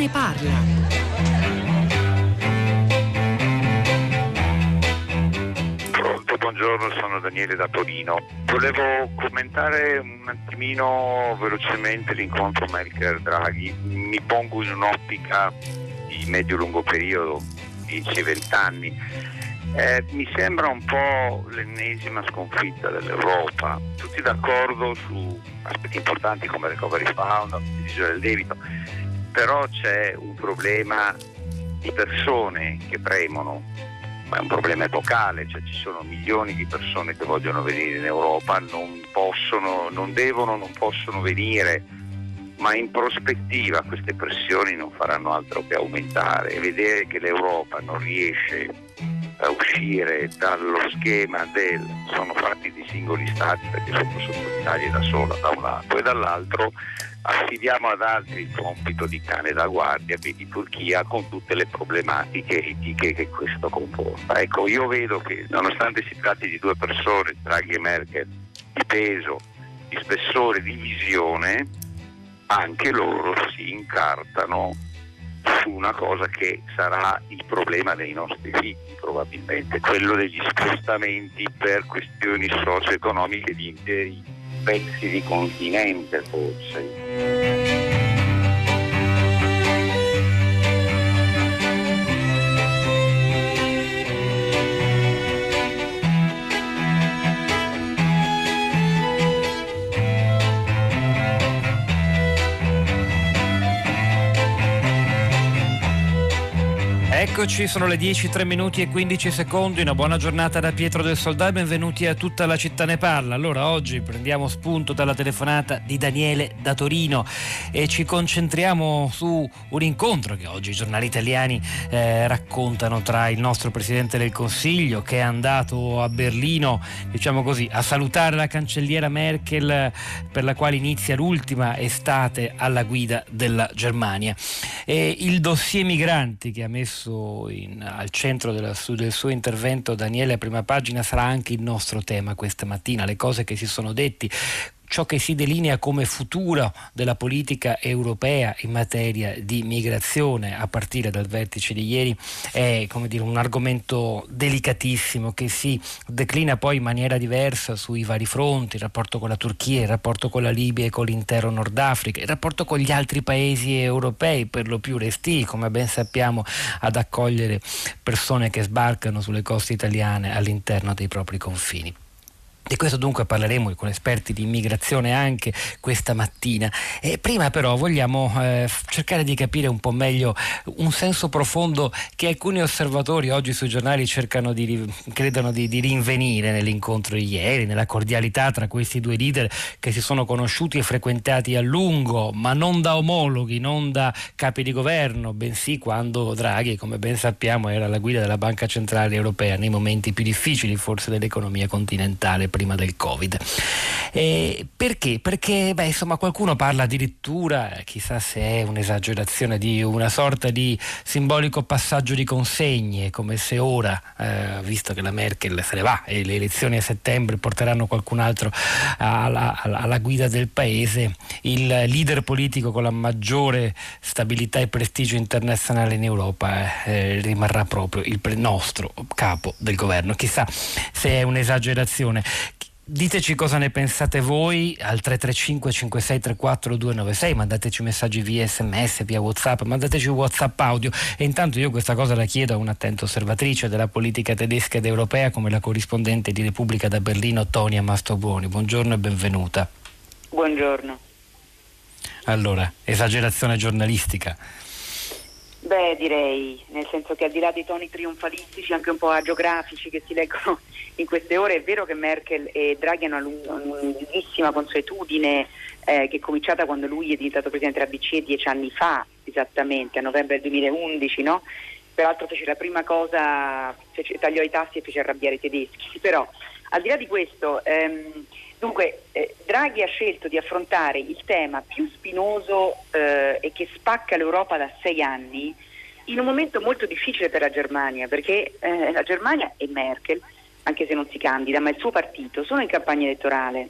ne parla. buongiorno, sono Daniele da Torino. Volevo commentare un attimino velocemente l'incontro Merkel-Draghi. Mi pongo in un'ottica di medio-lungo periodo, 10-20 anni. Eh, mi sembra un po' l'ennesima sconfitta dell'Europa, tutti d'accordo su aspetti importanti come recovery fund, la decisione del debito, però c'è un problema di persone che premono, ma è un problema epocale, cioè ci sono milioni di persone che vogliono venire in Europa, non possono, non devono, non possono venire, ma in prospettiva queste pressioni non faranno altro che aumentare. E vedere che l'Europa non riesce a uscire dallo schema del sono fatti di singoli stati perché sono sotto l'Italia da sola da un lato e dall'altro affidiamo ad altri il compito di cane da guardia, quindi Turchia, con tutte le problematiche etiche che questo comporta. Ecco, io vedo che nonostante si tratti di due persone, Draghi e Merkel, di peso, di spessore, di visione, anche loro si incartano su una cosa che sarà il problema dei nostri figli probabilmente, quello degli spostamenti per questioni socio-economiche di interi pezzi di continente forse. Eccoci, sono le 10, 3 minuti e 15 secondi. Una buona giornata da Pietro del Soldà benvenuti a tutta la città ne parla. Allora, oggi prendiamo spunto dalla telefonata di Daniele da Torino e ci concentriamo su un incontro che oggi i giornali italiani eh, raccontano tra il nostro Presidente del Consiglio che è andato a Berlino, diciamo così, a salutare la cancelliera Merkel per la quale inizia l'ultima estate alla guida della Germania. E il dossier migranti che ha messo in, al centro della, del suo intervento Daniele a prima pagina sarà anche il nostro tema questa mattina, le cose che si sono detti ciò che si delinea come futuro della politica europea in materia di migrazione a partire dal vertice di ieri è dire, un argomento delicatissimo che si declina poi in maniera diversa sui vari fronti, il rapporto con la Turchia, il rapporto con la Libia e con l'intero Nord Africa, il rapporto con gli altri paesi europei, per lo più resti, come ben sappiamo, ad accogliere persone che sbarcano sulle coste italiane all'interno dei propri confini. Di questo dunque parleremo con esperti di immigrazione anche questa mattina. E prima però vogliamo eh, cercare di capire un po' meglio un senso profondo che alcuni osservatori oggi sui giornali cercano di, credono di, di rinvenire nell'incontro di ieri, nella cordialità tra questi due leader che si sono conosciuti e frequentati a lungo, ma non da omologhi, non da capi di governo, bensì quando Draghi, come ben sappiamo, era la guida della Banca Centrale Europea nei momenti più difficili forse dell'economia continentale prima del Covid. E perché? Perché beh, insomma, qualcuno parla addirittura, chissà se è un'esagerazione, di una sorta di simbolico passaggio di consegne, come se ora, eh, visto che la Merkel se ne va e le elezioni a settembre porteranno qualcun altro alla, alla, alla guida del paese, il leader politico con la maggiore stabilità e prestigio internazionale in Europa eh, rimarrà proprio il nostro capo del governo. Chissà se è un'esagerazione. Diteci cosa ne pensate voi al 335 5634 296, mandateci messaggi via sms, via whatsapp, mandateci whatsapp audio e intanto io questa cosa la chiedo a un'attenta osservatrice della politica tedesca ed europea come la corrispondente di Repubblica da Berlino Tonia Mastrobuoni. Buongiorno e benvenuta. Buongiorno. Allora, esagerazione giornalistica. Beh, direi, nel senso che al di là dei toni trionfalistici, anche un po' agiografici che si leggono in queste ore, è vero che Merkel e Draghi hanno una lunghissima consuetudine eh, che è cominciata quando lui è diventato presidente della BCE dieci anni fa, esattamente, a novembre del 2011, no? Peraltro fece la prima cosa, fece, tagliò i tassi e fece arrabbiare i tedeschi. Però, al di là di questo... Ehm, Dunque, eh, Draghi ha scelto di affrontare il tema più spinoso eh, e che spacca l'Europa da sei anni in un momento molto difficile per la Germania, perché eh, la Germania e Merkel, anche se non si candida, ma il suo partito, sono in campagna elettorale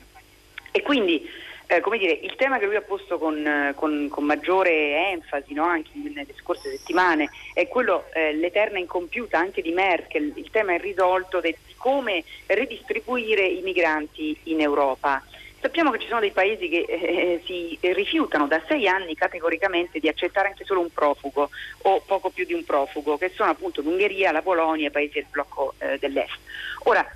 e quindi eh, come dire, il tema che lui ha posto con, con, con maggiore enfasi no? anche nelle scorse settimane è quello, eh, l'eterna incompiuta anche di Merkel, il tema irrisolto di come ridistribuire i migranti in Europa. Sappiamo che ci sono dei paesi che eh, si rifiutano da sei anni categoricamente di accettare anche solo un profugo o poco più di un profugo, che sono appunto l'Ungheria, la Polonia, i paesi del blocco eh, dell'Est. Ora,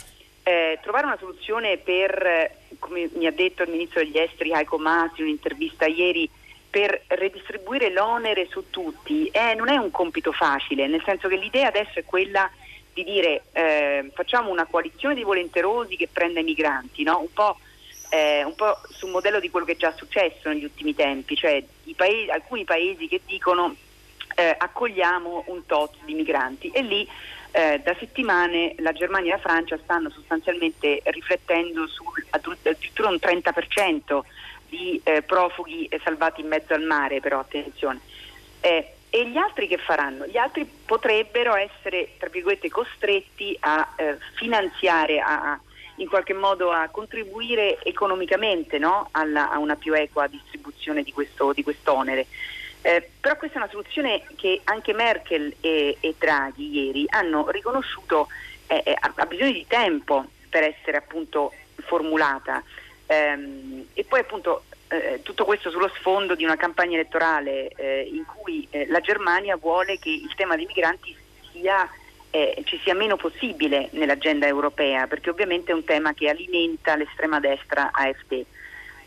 eh, trovare una soluzione per, come mi ha detto il ministro degli esteri Heiko Maas in un'intervista ieri, per redistribuire l'onere su tutti eh, non è un compito facile, nel senso che l'idea adesso è quella di dire eh, facciamo una coalizione di volenterosi che prenda i migranti, no? un, po', eh, un, po', sul modello di quello che è già successo negli ultimi tempi, cioè paesi, alcuni paesi che dicono eh, accogliamo un tot di migranti e lì eh, da settimane la Germania e la Francia stanno sostanzialmente riflettendo su addirittura un 30% di eh, profughi salvati in mezzo al mare, però attenzione. Eh, e gli altri che faranno? Gli altri potrebbero essere, tra virgolette, costretti a eh, finanziare, a, in qualche modo a contribuire economicamente no? Alla, a una più equa distribuzione di, questo, di quest'onere. Eh, però questa è una soluzione che anche Merkel e, e Draghi ieri hanno riconosciuto eh, eh ha bisogno di tempo per essere appunto formulata. Ehm, e poi appunto eh, tutto questo sullo sfondo di una campagna elettorale eh, in cui eh, la Germania vuole che il tema dei migranti sia, ci sia meno possibile nell'agenda europea, perché ovviamente è un tema che alimenta l'estrema destra AfD.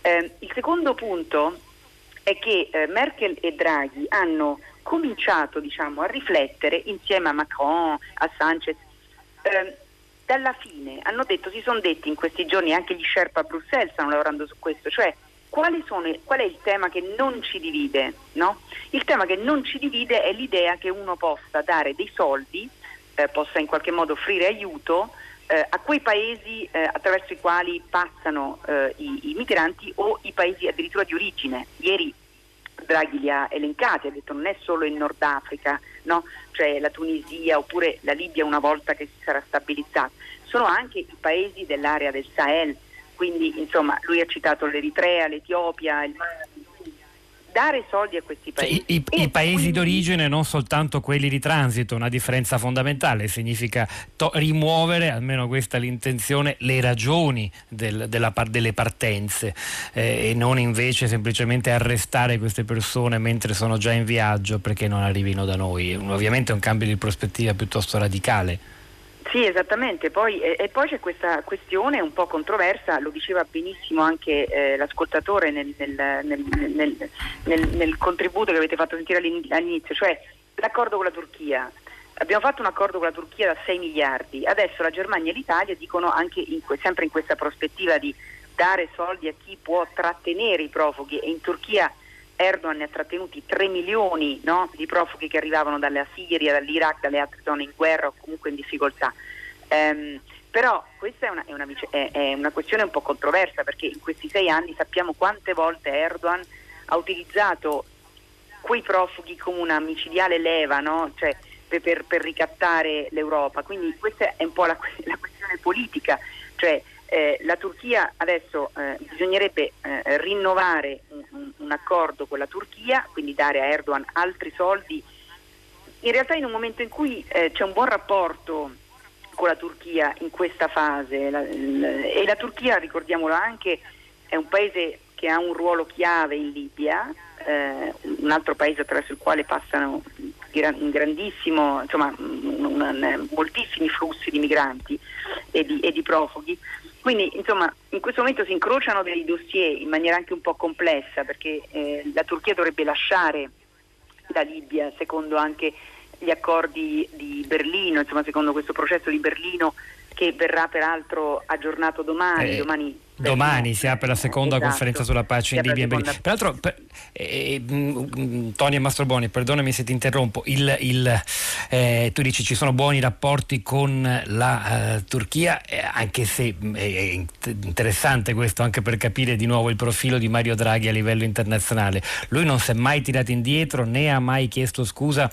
Ehm, il secondo punto è che eh, Merkel e Draghi hanno cominciato diciamo, a riflettere insieme a Macron, a Sanchez, eh, dalla fine hanno detto, si sono detti in questi giorni, anche gli Sherpa a Bruxelles stanno lavorando su questo, cioè sono, qual è il tema che non ci divide? No? Il tema che non ci divide è l'idea che uno possa dare dei soldi, eh, possa in qualche modo offrire aiuto eh, a quei paesi eh, attraverso i quali passano eh, i, i, migranti o i paesi addirittura di origine. Ieri Draghi li ha elencati, ha detto non è solo il Nord Africa, no? cioè la Tunisia oppure la Libia una volta che si sarà stabilizzata, sono anche i paesi dell'area del Sahel, quindi insomma lui ha citato l'Eritrea, l'Etiopia, il Dare soldi a questi paesi. I, i, i paesi quindi... d'origine, non soltanto quelli di transito, una differenza fondamentale, significa to- rimuovere, almeno questa è l'intenzione, le ragioni del, della, delle partenze eh, e non invece semplicemente arrestare queste persone mentre sono già in viaggio perché non arrivino da noi. Ovviamente è un cambio di prospettiva piuttosto radicale. Sì, esattamente, poi, e, e, poi c'è questa questione un po' controversa, lo diceva benissimo anche eh, l'ascoltatore nel, nel, nel, nel, contributo che avete fatto sentire all'inizio, cioè l'accordo con la Turchia. Abbiamo fatto un accordo con la Turchia da 6 miliardi, adesso la Germania e l'Italia dicono anche in, sempre in questa prospettiva di dare soldi a chi può trattenere i profughi. E in Turchia Erdogan ne ha trattenuti 3 milioni no, di profughi che arrivavano dalla Siria, dall'Iraq, dalle altre zone in guerra o comunque in difficoltà. Um, però questa è una, è, una, è una, questione un po' controversa perché in questi sei anni sappiamo quante volte Erdogan ha utilizzato quei profughi come una micidiale leva no? cioè, per, per, ricattare l'Europa. Quindi questa è un po' la, la questione politica. Cioè, eh, la Turchia adesso eh, bisognerebbe eh, rinnovare un, un, accordo con la Turchia, quindi dare a Erdogan altri soldi, in realtà in un momento in cui eh, c'è un buon rapporto con la Turchia in questa fase la, la, e la Turchia, ricordiamolo anche, è un paese che ha un ruolo chiave in Libia, eh, un altro paese attraverso il quale passano insomma, un, un, moltissimi flussi di migranti e di, e di profughi. Quindi insomma in questo momento si incrociano dei dossier in maniera anche un po' complessa perché eh, la Turchia dovrebbe lasciare la Libia secondo anche gli accordi di Berlino, insomma secondo questo processo di Berlino che verrà peraltro aggiornato domani. Eh, domani Domani si apre la seconda esatto. conferenza sulla pace in Libia. Seconda... Peraltro, per, eh, eh, Tony Mastroboni, perdonami se ti interrompo, il, il, eh, tu dici ci sono buoni rapporti con la uh, Turchia, eh, anche se mm, è interessante questo anche per capire di nuovo il profilo di Mario Draghi a livello internazionale. Lui non si è mai tirato indietro né ha mai chiesto scusa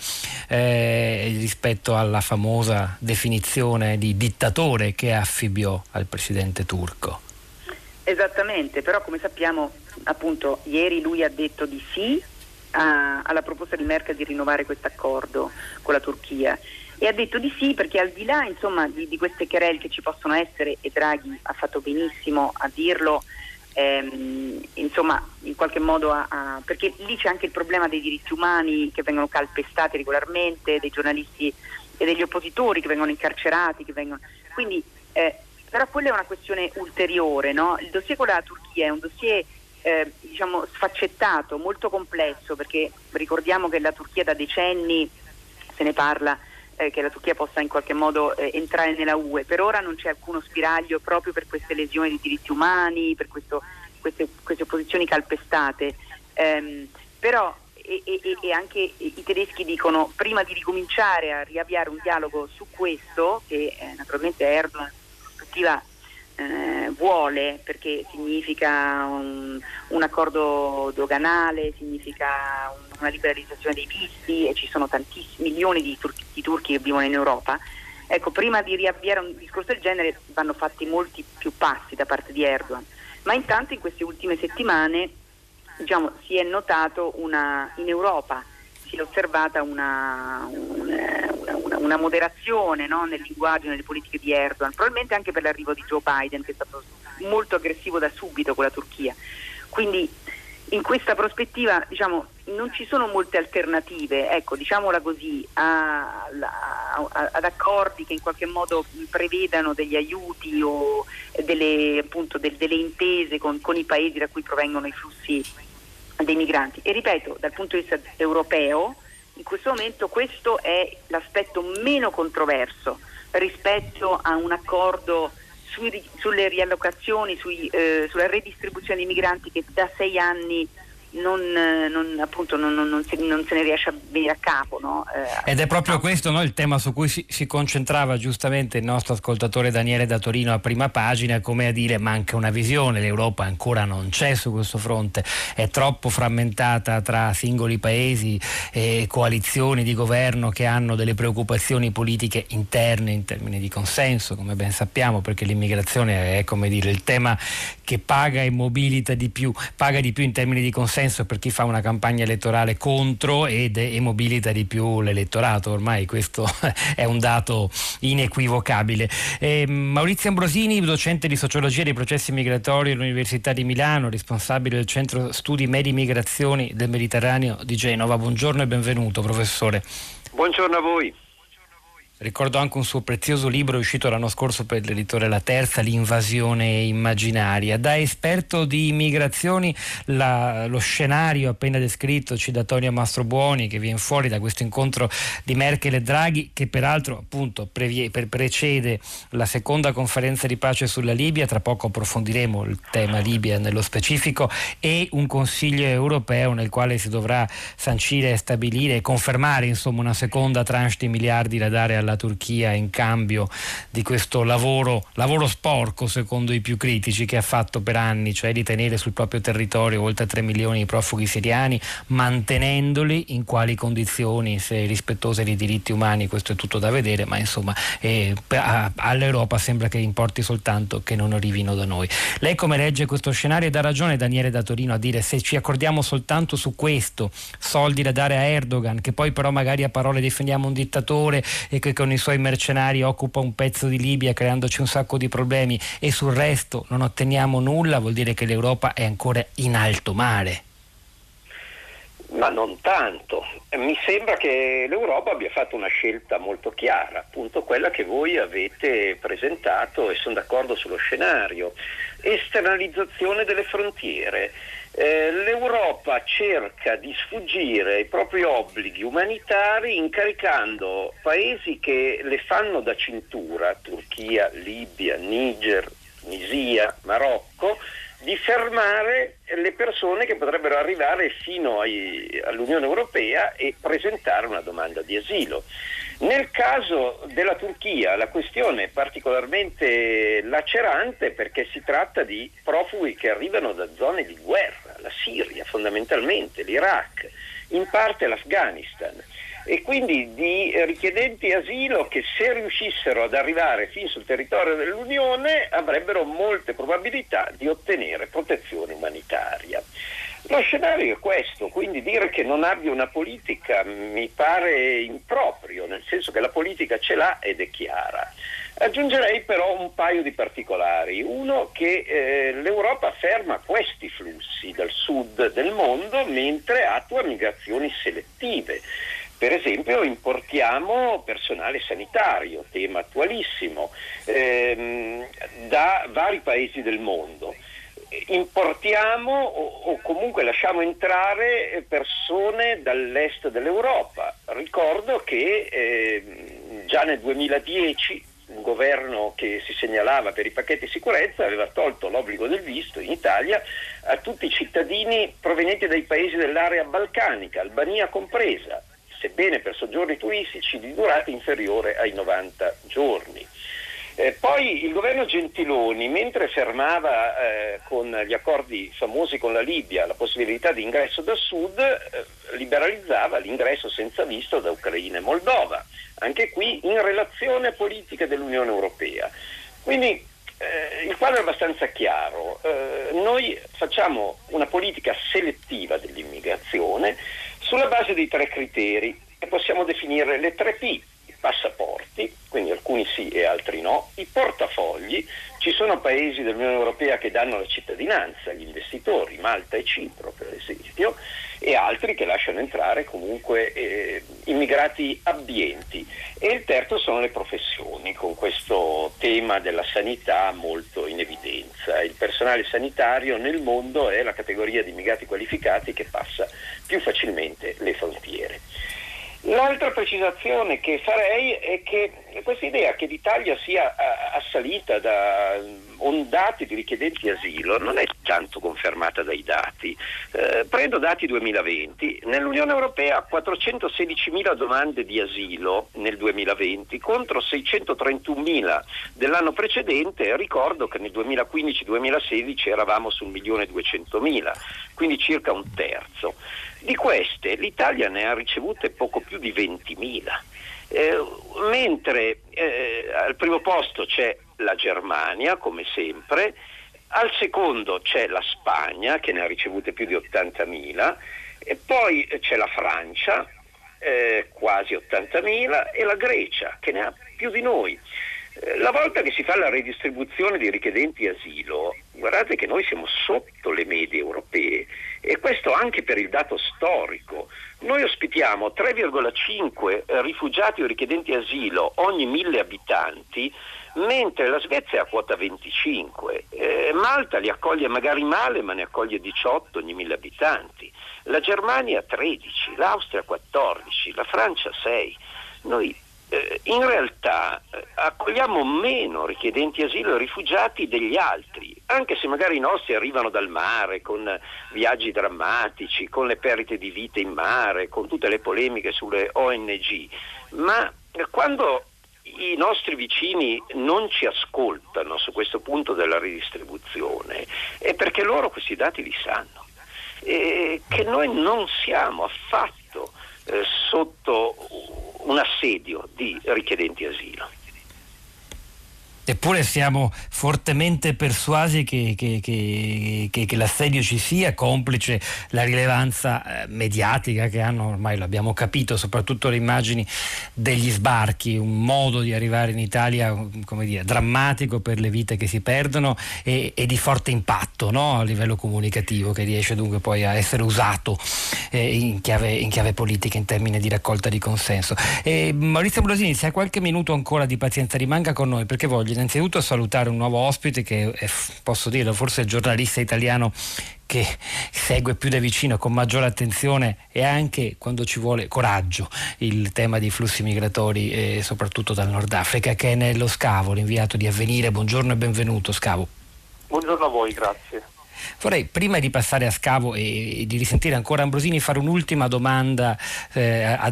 eh, rispetto alla famosa definizione di dittatore che affibbiò al presidente turco. Esattamente, però come sappiamo appunto ieri lui ha detto di sì a, alla proposta di Merkel di rinnovare questo accordo con la Turchia. E ha detto di sì perché al di là insomma, di, di, queste querelle che ci possono essere e Draghi ha fatto benissimo a dirlo ehm, insomma in qualche modo a, a, perché lì c'è anche il problema dei diritti umani che vengono calpestati regolarmente dei giornalisti e degli oppositori che vengono incarcerati che vengono, quindi eh, però quella è una questione ulteriore no? il dossier con la Turchia è un dossier eh, diciamo sfaccettato, molto complesso perché ricordiamo che la Turchia da decenni se ne parla eh, che la Turchia possa in qualche modo eh, entrare nella UE. Per ora non c'è alcuno spiraglio proprio per queste lesioni di diritti umani, per questo, queste, queste, opposizioni calpestate. Um, però e, e, e, anche i tedeschi dicono prima di ricominciare a riavviare un dialogo su questo, che eh, naturalmente Erdogan prospettiva eh, vuole perché significa un, un, accordo doganale, significa una liberalizzazione dei visti e ci sono tantissimi milioni di, tur- di turchi che vivono in Europa. Ecco, prima di riavviare un discorso del genere vanno fatti molti più passi da parte di Erdogan, ma intanto in queste ultime settimane diciamo, si è notato una, in Europa si è osservata una, una, una, moderazione no, nel linguaggio, nelle politiche di Erdogan, probabilmente anche per l'arrivo di Joe Biden che è stato molto aggressivo da subito con la Turchia. Quindi in questa prospettiva diciamo, non ci sono molte alternative, ecco, diciamola così, a, a, ad accordi che in qualche modo prevedano degli aiuti o delle, appunto, del, delle intese con, con i paesi da cui provengono i flussi dei migranti. E ripeto, dal punto di vista europeo, in questo momento questo è l'aspetto meno controverso rispetto a un accordo sui, sulle riallocazioni, sui, eh, sulla redistribuzione dei migranti che da sei anni non, non, appunto, non, non, non, se, ne riesce a venire a capo. No? Eh, Ed è proprio questo no, il tema su cui si, si, concentrava giustamente il nostro ascoltatore Daniele da Torino a prima pagina, come a dire manca una visione, l'Europa ancora non c'è su questo fronte, è troppo frammentata tra singoli paesi e coalizioni di governo che hanno delle preoccupazioni politiche interne in termini di consenso, come ben sappiamo, perché l'immigrazione è come dire il tema che paga e mobilita di più, paga di più in termini di consenso senso per chi fa una campagna elettorale contro ed mobilita di più l'elettorato, ormai questo è un dato inequivocabile. Eh, Maurizio Ambrosini, docente di sociologia dei processi migratori all'Università di Milano, responsabile del Centro Studi Medi Migrazioni del Mediterraneo di Genova. Buongiorno e benvenuto professore. Buongiorno a voi. Ricordo anche un suo prezioso libro uscito l'anno scorso per l'editore La Terza, L'invasione immaginaria. Da esperto di immigrazioni, la, lo scenario appena descritto ci da Tonio Mastrobuoni che viene fuori da questo incontro di Merkel e Draghi, che peraltro appunto previe, per, precede la seconda conferenza di pace sulla Libia, tra poco approfondiremo il tema Libia nello specifico, e un Consiglio europeo nel quale si dovrà sancire, stabilire e confermare insomma una seconda tranche di miliardi da dare alla alla Turchia in cambio di questo lavoro, lavoro sporco secondo i più critici che ha fatto per anni, cioè di tenere sul proprio territorio oltre 3 milioni di profughi siriani, mantenendoli in quali condizioni, se rispettose dei diritti umani, questo è tutto da vedere, ma insomma eh, all'Europa sembra che importi soltanto che non arrivino da noi. Lei come legge questo scenario dà ragione Daniele da Torino a dire se ci accordiamo soltanto su questo, soldi da dare a Erdogan, che poi però magari a parole difendiamo un dittatore e che con i suoi mercenari occupa un pezzo di Libia creandoci un sacco di problemi e sul resto non otteniamo nulla, vuol dire che l'Europa è ancora in alto mare. Ma non tanto. Mi sembra che l'Europa abbia fatto una scelta molto chiara, appunto quella che voi avete presentato e sono d'accordo sullo scenario. Esternalizzazione delle frontiere. Eh, L'Europa cerca di sfuggire ai propri obblighi umanitari incaricando paesi che le fanno da cintura, Turchia, Libia, Niger, Tunisia, Marocco, di fermare le persone che potrebbero arrivare fino ai, all'Unione Europea e presentare una domanda di asilo. Nel caso della Turchia la questione è particolarmente lacerante perché si tratta di profughi che arrivano da zone di guerra, la Siria fondamentalmente, l'Iraq, in parte l'Afghanistan. e quindi di richiedenti asilo che se riuscissero ad arrivare fin sul territorio dell'Unione avrebbero molte probabilità di ottenere protezione umanitaria. Lo scenario è questo, quindi dire che non abbia una politica mi pare improprio, nel senso che la politica ce l'ha ed è chiara. Aggiungerei però un paio di particolari. Uno che eh, l'Europa ferma questi flussi dal sud del mondo mentre attua migrazioni selettive. Per esempio importiamo personale sanitario, tema attualissimo, ehm, da vari paesi del mondo importiamo o, o, comunque lasciamo entrare persone dall'est dell'Europa. Ricordo che eh, già nel 2010 un governo che si segnalava per i pacchetti di sicurezza aveva tolto l'obbligo del visto in Italia a tutti i cittadini provenienti dai paesi dell'area balcanica, Albania compresa, sebbene per soggiorni turistici di durata inferiore ai 90 giorni. Eh, poi il governo Gentiloni, mentre fermava eh, con gli accordi famosi con la Libia la possibilità di ingresso da sud, eh, liberalizzava l'ingresso senza visto da Ucraina e Moldova, anche qui in relazione a politiche dell'Unione Europea. Quindi eh, il quadro è abbastanza chiaro. Eh, noi facciamo una politica selettiva dell'immigrazione sulla base di tre criteri che possiamo definire le tre P passaporti, quindi alcuni sì e altri no, i portafogli, ci sono paesi dell'Unione Europea che danno la cittadinanza agli investitori, Malta e Cipro per esempio, e altri che lasciano entrare comunque eh, immigrati abbienti. E il terzo sono le professioni, con questo tema della sanità molto in evidenza. Il personale sanitario nel mondo è la categoria di immigrati qualificati che passa più facilmente le frontiere. L'altra precisazione che farei è che questa idea che l'Italia sia assalita da ondate di richiedenti asilo non è tanto confermata dai dati. Eh, prendo dati 2020, nell'Unione Europea 416.000 domande di asilo nel 2020 contro 631.000 dell'anno precedente, ricordo che nel 2015-2016 eravamo sul 1.200.000, quindi circa un terzo. Di queste l'Italia ne ha ricevute poco più di 20.000, eh, mentre eh, al primo posto c'è la Germania, come sempre, al secondo c'è la Spagna, che ne ha ricevute più di 80.000, e poi c'è la Francia, eh, quasi 80.000, e la Grecia, che ne ha più di noi. Eh, la volta che si fa la redistribuzione di richiedenti asilo, guardate che noi siamo sotto le medie europee e questo anche per il dato storico. Noi ospitiamo 3,5 rifugiati o richiedenti asilo ogni mille abitanti, mentre la Svezia ha quota 25. Eh, Malta li accoglie magari male, ma ne accoglie 18 ogni mille abitanti. La Germania 13, l'Austria 14, la Francia 6. Noi in realtà eh, accogliamo meno richiedenti asilo e rifugiati degli altri, anche se magari i nostri arrivano dal mare con viaggi drammatici, con le perdite di vite in mare, con tutte le polemiche sulle ONG, ma quando i nostri vicini non ci ascoltano su questo punto della ridistribuzione è perché loro questi dati li sanno. E che noi non siamo affatto eh, sotto un assedio di richiedenti asilo. Eppure siamo fortemente persuasi che, che, che, che, l'assedio ci sia, complice la rilevanza eh, mediatica che hanno, ormai lo abbiamo capito, soprattutto le immagini degli sbarchi, un modo di arrivare in Italia dire, drammatico per le vite che si perdono e, e di forte impatto no? a livello comunicativo che riesce dunque poi a essere usato eh, in, chiave, in, chiave, politica in termini di raccolta di consenso. E Maurizio Blosini, se ha qualche minuto ancora di pazienza rimanga con noi perché voglio innanzitutto salutare un nuovo ospite che è, posso dirlo, forse il giornalista italiano che segue più da vicino con maggiore attenzione e anche quando ci vuole coraggio il tema dei flussi migratori eh, soprattutto dal Nord Africa che è nello Scavo, l'inviato di Avvenire. Buongiorno e benvenuto Scavo. Buongiorno a voi, grazie. Vorrei, prima di passare a scavo e, e di risentire ancora Ambrosini, fare un'ultima domanda eh, a,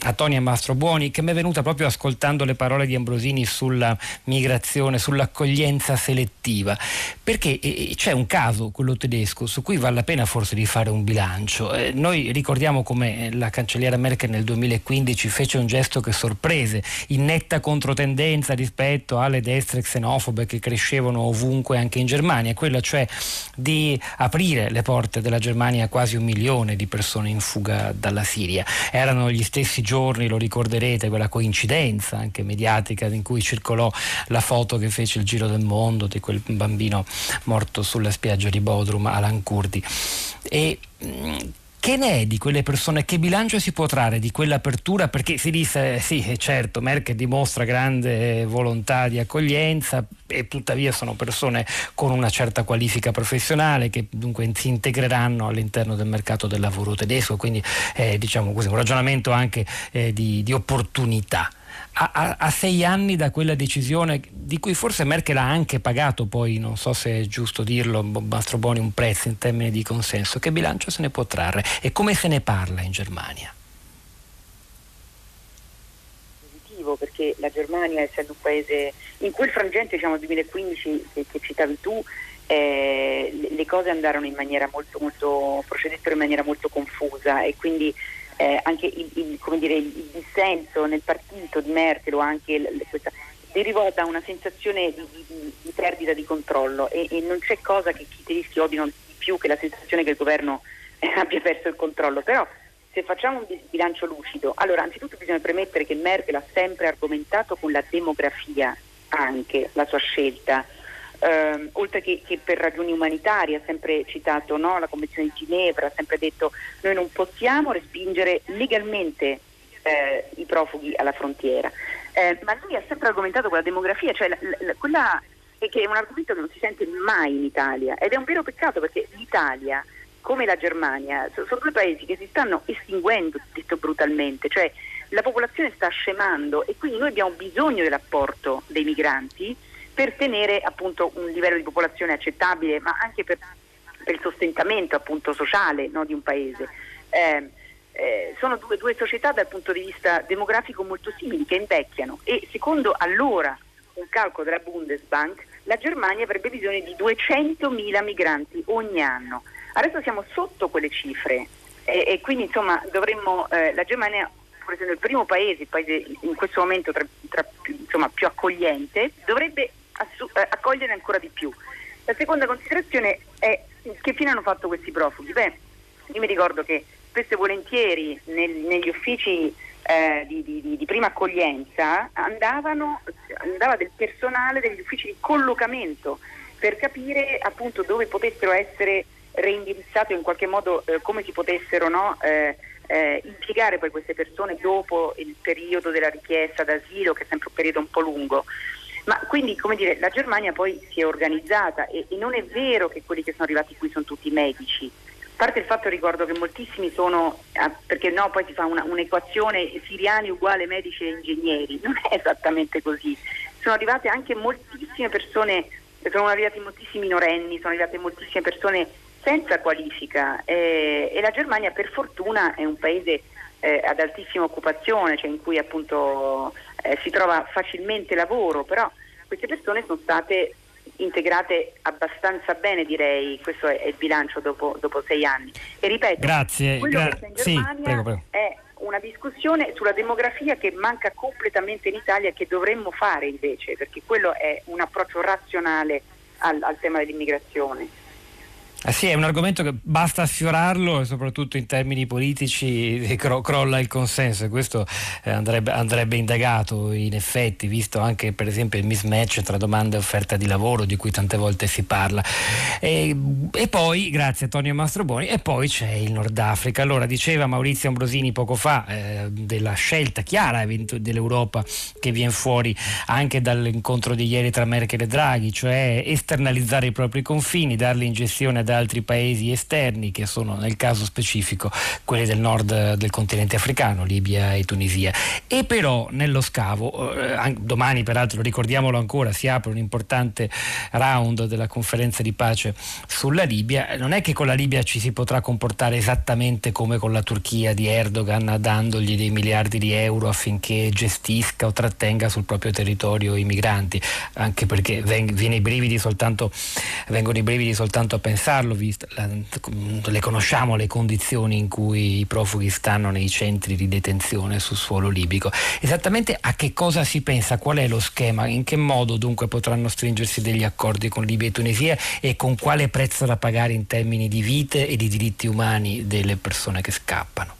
a Tony e Mastro Buoni, che mi è venuta proprio ascoltando le parole di Ambrosini sulla migrazione, sull'accoglienza selettiva. Perché eh, c'è un caso, quello tedesco, su cui vale la pena forse di fare un bilancio. Eh, noi ricordiamo come la cancelliera Merkel nel 2015 fece un gesto che sorprese, in netta controtendenza rispetto alle destre xenofobe che crescevano ovunque anche in Germania, quella cioè di aprire le porte della Germania a quasi un milione di persone in fuga dalla Siria. Erano gli stessi giorni, lo ricorderete, quella coincidenza anche mediatica in cui circolò la foto che fece il giro del mondo di quel bambino morto sulla spiaggia di Bodrum, Alan Kurdi. E mm, che ne è di quelle persone? Che bilancio si può trarre di quell'apertura? Perché si dice, sì, certo, Merkel dimostra grande volontà di accoglienza e tuttavia sono persone con una certa qualifica professionale che dunque si integreranno all'interno del mercato del lavoro tedesco, quindi eh, diciamo così, un ragionamento anche eh, di, di opportunità a, a, a, sei anni da quella decisione di cui forse Merkel ha anche pagato poi, non so se è giusto dirlo, Mastro Boni, un prezzo in termini di consenso, che bilancio se ne può trarre e come se ne parla in Germania? Positivo perché la Germania essendo un paese in quel frangente, diciamo 2015 che, che citavi tu, eh, le cose andarono in maniera molto, molto, procedettero in maniera molto confusa e quindi eh, anche il, il, dire, il, dissenso nel partito di Merkel o anche l, questa, derivò da una sensazione di, di, di perdita di controllo e, e, non c'è cosa che i tedeschi odiano di più che la sensazione che il governo eh, abbia perso il controllo. Però se facciamo un bilancio lucido, allora anzitutto bisogna premettere che Merkel ha sempre argomentato con la demografia anche la sua scelta eh, oltre che, che, per ragioni umanitarie, ha sempre citato no, la Convenzione di Ginevra, ha sempre detto noi non possiamo respingere legalmente eh, i profughi alla frontiera. Eh, ma lui ha sempre argomentato con la demografia, cioè la, la, quella che è un argomento che non si sente mai in Italia ed è un vero peccato perché l'Italia come la Germania sono due paesi che si stanno estinguendo, detto brutalmente, cioè la popolazione sta scemando e quindi noi abbiamo bisogno dell'apporto dei migranti per tenere appunto un livello di popolazione accettabile, ma anche per, per il sostentamento appunto sociale no, di un paese. Eh, eh, sono due, due, società dal punto di vista demografico molto simili che invecchiano e secondo allora un calcolo della Bundesbank la Germania avrebbe bisogno di 200.000 migranti ogni anno. Adesso siamo sotto quelle cifre e, e quindi insomma dovremmo, eh, la Germania essendo il primo paese, il paese in questo momento tra, tra, insomma, più accogliente, dovrebbe assu- eh, accogliere ancora di più. La seconda considerazione è che fine hanno fatto questi profughi? Beh, io mi ricordo che spesso e volentieri nel, negli uffici eh, di, di, di, prima accoglienza andavano, andava del personale degli uffici di collocamento per capire appunto dove potessero essere reindirizzati o in qualche modo eh, come si potessero no, eh, eh, impiegare poi queste persone dopo il periodo della richiesta d'asilo, che è sempre un periodo un po' lungo. Ma quindi, come dire, la Germania poi si è organizzata e, e non è vero che quelli che sono arrivati qui sono tutti medici. A parte il fatto ricordo che moltissimi sono, ah, perché no, poi si fa una, un'equazione siriani uguale medici e ingegneri, non è esattamente così. Sono arrivate anche moltissime persone, sono arrivati moltissimi minorenni, sono arrivate moltissime persone senza qualifica eh, e la Germania per fortuna è un paese eh, ad altissima occupazione, cioè in cui appunto eh, si trova facilmente lavoro, però queste persone sono state integrate abbastanza bene direi, questo è, il bilancio dopo, dopo, sei anni. E ripeto, Grazie. quello Gra- che in Germania sì, prego, prego. è una discussione sulla demografia che manca completamente in Italia e che dovremmo fare invece, perché quello è un approccio razionale al, al tema dell'immigrazione. Eh sì, è un argomento che basta sfiorarlo e soprattutto in termini politici cro- crolla il consenso e questo eh, andrebbe, andrebbe, indagato in effetti, visto anche per esempio il mismatch tra domanda e offerta di lavoro di cui tante volte si parla. E, e poi, grazie a Tonio Mastroboni, e poi c'è il Nord Africa. Allora, diceva Maurizio Ambrosini poco fa eh, della scelta chiara dell'Europa che viene fuori anche dall'incontro di ieri tra Merkel e Draghi, cioè esternalizzare i propri confini, darli in gestione ad da altri paesi esterni che sono nel caso specifico quelli del nord del continente africano, Libia e Tunisia. E però nello scavo, eh, domani peraltro ricordiamolo ancora, si apre un importante round della conferenza di pace sulla Libia, non è che con la Libia ci si potrà comportare esattamente come con la Turchia di Erdogan dandogli dei miliardi di euro affinché gestisca o trattenga sul proprio territorio i migranti, anche perché vengono i brividi soltanto, vengono i brividi soltanto a pensarlo, visto, la, le conosciamo le condizioni in cui i profughi stanno nei centri di detenzione sul suolo libico. Esattamente a che cosa si pensa? Qual è lo schema? In che modo dunque potranno stringersi degli accordi con Libia e Tunisia e con quale prezzo da pagare in termini di vite e di diritti umani delle persone che scappano?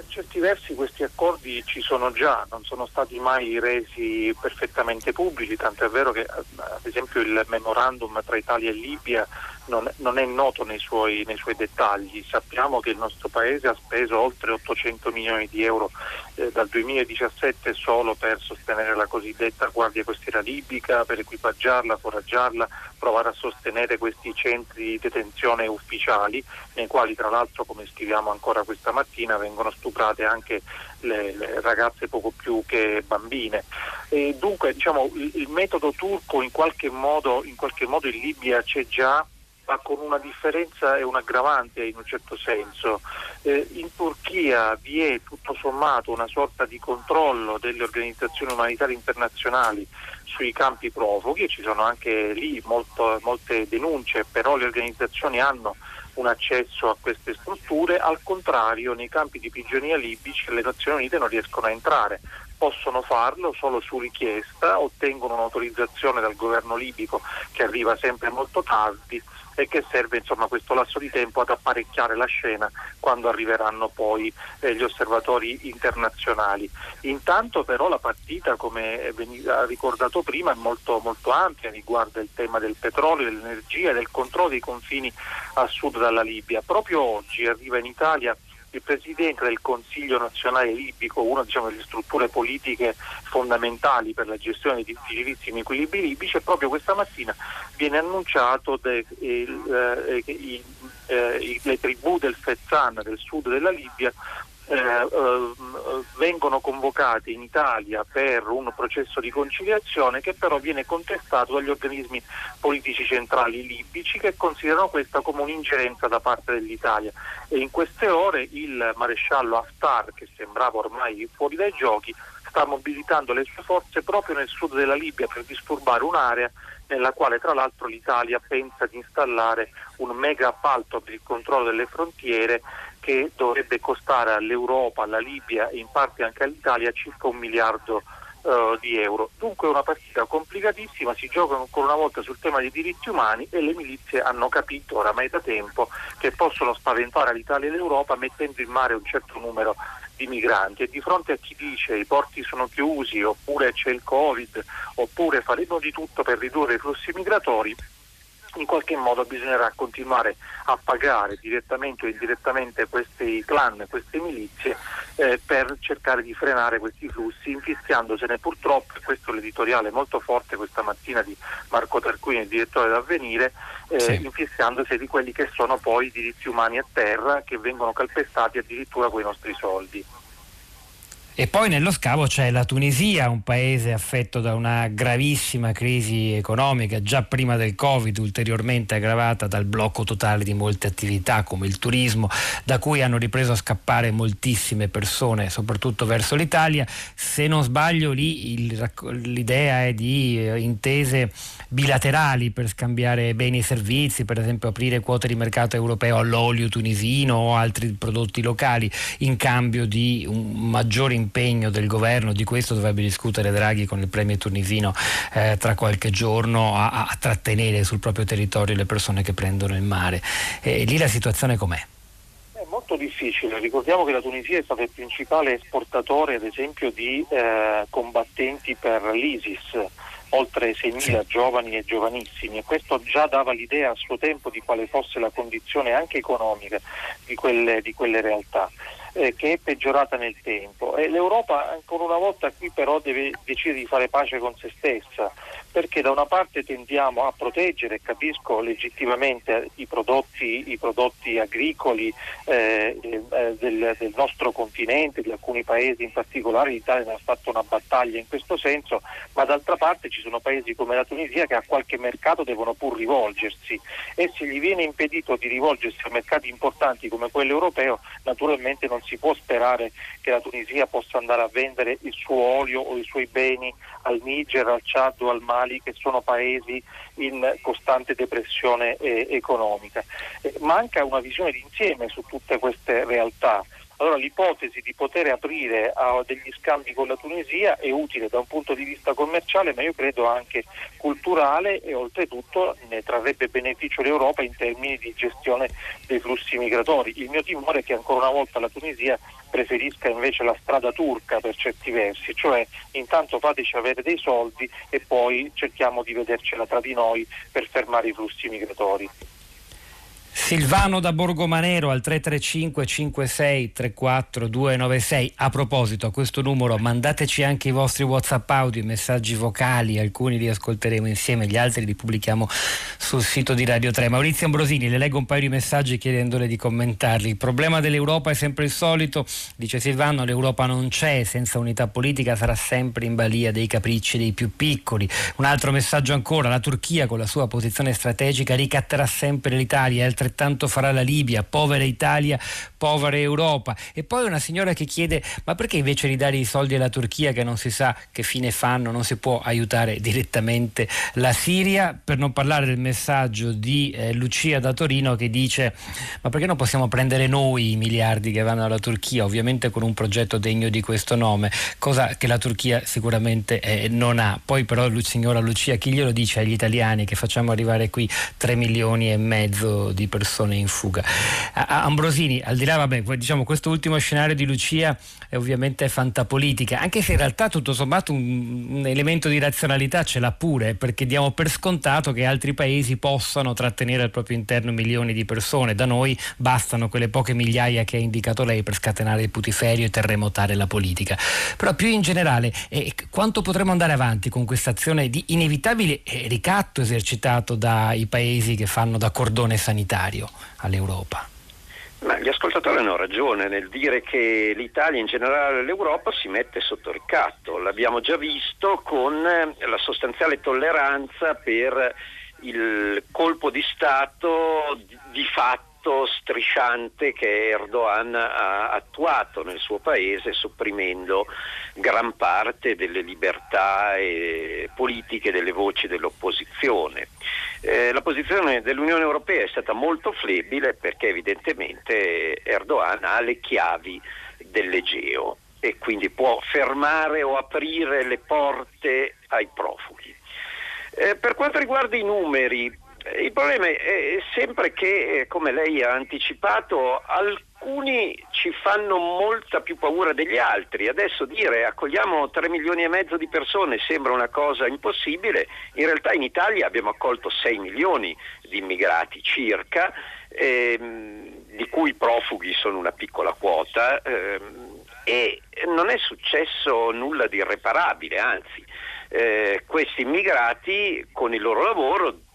per certi versi questi accordi ci sono già, non sono stati mai resi perfettamente pubblici, tanto è vero che ad esempio il memorandum tra Italia e Libia non, non è noto nei suoi, nei suoi, dettagli. Sappiamo che il nostro Paese ha speso oltre 800 milioni di euro eh, dal 2017 solo per sostenere la cosiddetta Guardia Costiera Libica, per equipaggiarla, foraggiarla, provare a sostenere questi centri di detenzione ufficiali, nei quali tra l'altro, come scriviamo ancora questa mattina, vengono stuprate anche le, le ragazze poco più che bambine. E dunque diciamo, il, il metodo turco in qualche modo in, qualche modo in Libia c'è già ma con una differenza e un aggravante in un certo senso. Eh, in Turchia vi è tutto sommato una sorta di controllo delle organizzazioni umanitarie internazionali sui campi profughi, ci sono anche lì molto, molte denunce, però le organizzazioni hanno un accesso a queste strutture, al contrario nei campi di prigionia libici le Nazioni Unite non riescono a entrare, possono farlo solo su richiesta, ottengono un'autorizzazione dal governo libico che arriva sempre molto tardi e che serve insomma, questo lasso di tempo ad apparecchiare la scena quando arriveranno poi eh, gli osservatori internazionali. Intanto però la partita, come veniva ricordato prima, è molto, molto ampia, riguarda il tema del petrolio, dell'energia e del controllo dei confini a sud dalla Libia. Proprio oggi arriva in Italia il Presidente del Consiglio nazionale libico, una diciamo, delle strutture politiche fondamentali per la gestione dei difficilissimi equilibri libici e proprio questa mattina viene annunciato che eh, eh, eh, le tribù del Fezzan del sud della Libia eh, eh, vengono convocati in Italia per un processo di conciliazione che però viene contestato dagli organismi politici centrali libici che considerano questa come un'ingerenza da parte dell'Italia. E in queste ore il maresciallo Haftar che sembrava ormai fuori dai giochi sta mobilitando le sue forze proprio nel sud della Libia per disturbare un'area nella quale tra l'altro l'Italia pensa di installare un mega appalto per il controllo delle frontiere che dovrebbe costare all'Europa, alla Libia e in parte anche all'Italia circa un miliardo uh, di euro. Dunque è una partita complicatissima, si gioca ancora una volta sul tema dei diritti umani e le milizie hanno capito oramai da tempo che possono spaventare l'Italia e l'Europa mettendo in mare un certo numero di migranti e di fronte a chi dice i porti sono chiusi oppure c'è il Covid oppure faremo di tutto per ridurre i flussi migratori in qualche modo bisognerà continuare a pagare direttamente o indirettamente questi clan, queste milizie eh, per cercare di frenare questi flussi, infischiandosene purtroppo, questo è l'editoriale molto forte questa mattina di Marco Tarquini, il direttore d'Avvenire, eh, sì. infischiandosi di quelli che sono poi i diritti umani a terra che vengono calpestati addirittura con i nostri soldi. E poi nello scavo c'è la Tunisia, un paese affetto da una gravissima crisi economica, già prima del Covid, ulteriormente aggravata dal blocco totale di molte attività come il turismo, da cui hanno ripreso a scappare moltissime persone, soprattutto verso l'Italia. Se non sbaglio lì il, l'idea è di eh, intese bilaterali per scambiare beni e servizi, per esempio aprire quote di mercato europeo all'olio tunisino o altri prodotti locali in cambio di un maggiore impegno del governo, di questo dovrebbe discutere Draghi con il Premier tunisino eh, tra qualche giorno, a, a, trattenere sul proprio territorio le persone che prendono il mare. E lì la situazione com'è? È molto difficile, ricordiamo che la Tunisia è stato il principale esportatore ad esempio di eh, combattenti per l'ISIS, oltre 6.000 sì. giovani e giovanissimi e questo già dava l'idea a suo tempo di quale fosse la condizione anche economica di quelle, di quelle realtà. Eh, che è peggiorata nel tempo. E l'Europa ancora una volta qui però deve decidere di fare pace con se stessa perché da una parte tendiamo a proteggere, capisco legittimamente, i prodotti, i prodotti agricoli eh, eh, del, del, nostro continente, di alcuni paesi in particolare, l'Italia ha fatto una battaglia in questo senso, ma d'altra parte ci sono paesi come la Tunisia che a qualche mercato devono pur rivolgersi e se gli viene impedito di rivolgersi a mercati importanti come quello europeo, naturalmente non si può sperare che la Tunisia possa andare a vendere il suo olio o i suoi beni al Niger, al Chad o al Mali, che sono paesi in costante depressione eh, economica. Eh, manca una visione d'insieme su tutte queste realtà. Allora l'ipotesi di poter aprire a degli scambi con la Tunisia è utile da un punto di vista commerciale, ma io credo anche culturale e oltretutto ne trarrebbe beneficio l'Europa in termini di gestione dei flussi migratori. Il mio timore è che ancora una volta la Tunisia preferisca invece la strada turca per certi versi, cioè intanto fateci avere dei soldi e poi cerchiamo di vedercela tra di noi per fermare i flussi migratori. Silvano da Borgomanero al 335 56 34 296. A proposito, a questo numero mandateci anche i vostri WhatsApp audio, messaggi vocali, alcuni li ascolteremo insieme, gli altri li pubblichiamo sul sito di Radio 3. Maurizio Ambrosini, le leggo un paio di messaggi chiedendole di commentarli. Il problema dell'Europa è sempre il solito, dice Silvano, l'Europa non c'è, senza unità politica sarà sempre in balia dei capricci dei più piccoli. Un altro messaggio ancora, la Turchia con la sua posizione strategica ricatterà sempre l'Italia, altrettanto farà la Libia, povera Italia, povera Europa. E poi una signora che chiede ma perché invece di dare i soldi alla Turchia che non si sa che fine fanno, non si può aiutare direttamente la Siria? Per non parlare del messaggio di eh, Lucia da Torino che dice ma perché non possiamo prendere noi i miliardi che vanno alla Turchia, ovviamente con un progetto degno di questo nome, cosa che la Turchia sicuramente eh, non ha. Poi però signora Lucia chi glielo dice agli italiani che facciamo arrivare qui 3 milioni e mezzo di persone in fuga. A- Ambrosini, al di là, vabbè, diciamo questo ultimo scenario di Lucia è ovviamente fantapolitica, anche se in realtà tutto sommato un, un elemento di razionalità ce l'ha pure, perché diamo per scontato che altri paesi possano trattenere al proprio interno milioni di persone. Da noi bastano quelle poche migliaia che ha indicato lei per scatenare il putiferio e terremotare la politica. Però più in generale, eh, quanto potremo andare avanti con questa azione di inevitabile ricatto esercitato dai paesi che fanno da cordone sanitario all'Europa? Ma gli ascoltatori hanno ragione nel dire che l'Italia in generale l'Europa si mette sotto ricatto. L'abbiamo già visto con la sostanziale tolleranza per il colpo di Stato di fatto patto strisciante che Erdogan ha attuato nel suo paese sopprimendo gran parte delle libertà politiche delle voci dell'opposizione. Eh, la posizione dell'Unione Europea è stata molto flebile perché evidentemente Erdogan ha le chiavi dell'Egeo e quindi può fermare o aprire le porte ai profughi. Eh, per quanto riguarda i numeri, il problema è sempre che, come lei ha anticipato, alcuni ci fanno molta più paura degli altri. Adesso dire accogliamo 3 milioni e mezzo di persone sembra una cosa impossibile, in realtà in Italia abbiamo accolto 6 milioni di immigrati circa, ehm, di cui i profughi sono una piccola quota ehm, e non è successo nulla di irreparabile, anzi eh, questi immigrati con il loro lavoro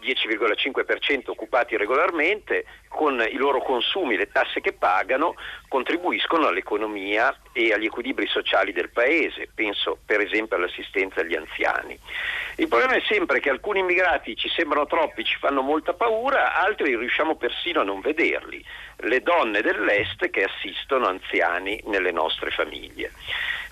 10,5% occupati regolarmente, con i loro consumi, le tasse che pagano, contribuiscono all'economia e agli equilibri sociali del Paese, penso per esempio all'assistenza agli anziani. Il problema è sempre che alcuni immigrati ci sembrano troppi, ci fanno molta paura, altri riusciamo persino a non vederli, le donne dell'Est che assistono anziani nelle nostre famiglie.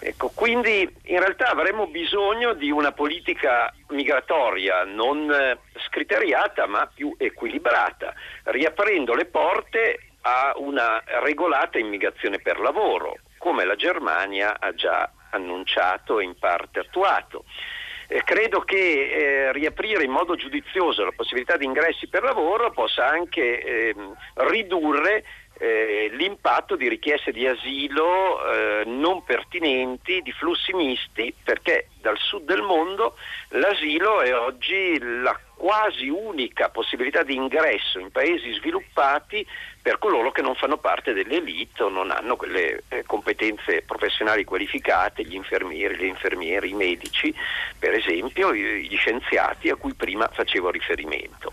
Ecco, quindi in realtà avremmo bisogno di una politica migratoria non eh, scriteriata ma più equilibrata, riaprendo le porte a una regolata immigrazione per lavoro, come la Germania ha già annunciato e in parte attuato. Eh, credo che eh, riaprire in modo giudizioso la possibilità di ingressi per lavoro possa anche eh, ridurre eh, l'impatto di richieste di asilo eh, non pertinenti, di flussi misti, perché dal sud del mondo l'asilo è oggi la quasi unica possibilità di ingresso in paesi sviluppati per coloro che non fanno parte dell'elite o non hanno quelle eh, competenze professionali qualificate, gli infermieri, le infermieri, i medici, per esempio, gli scienziati a cui prima facevo riferimento.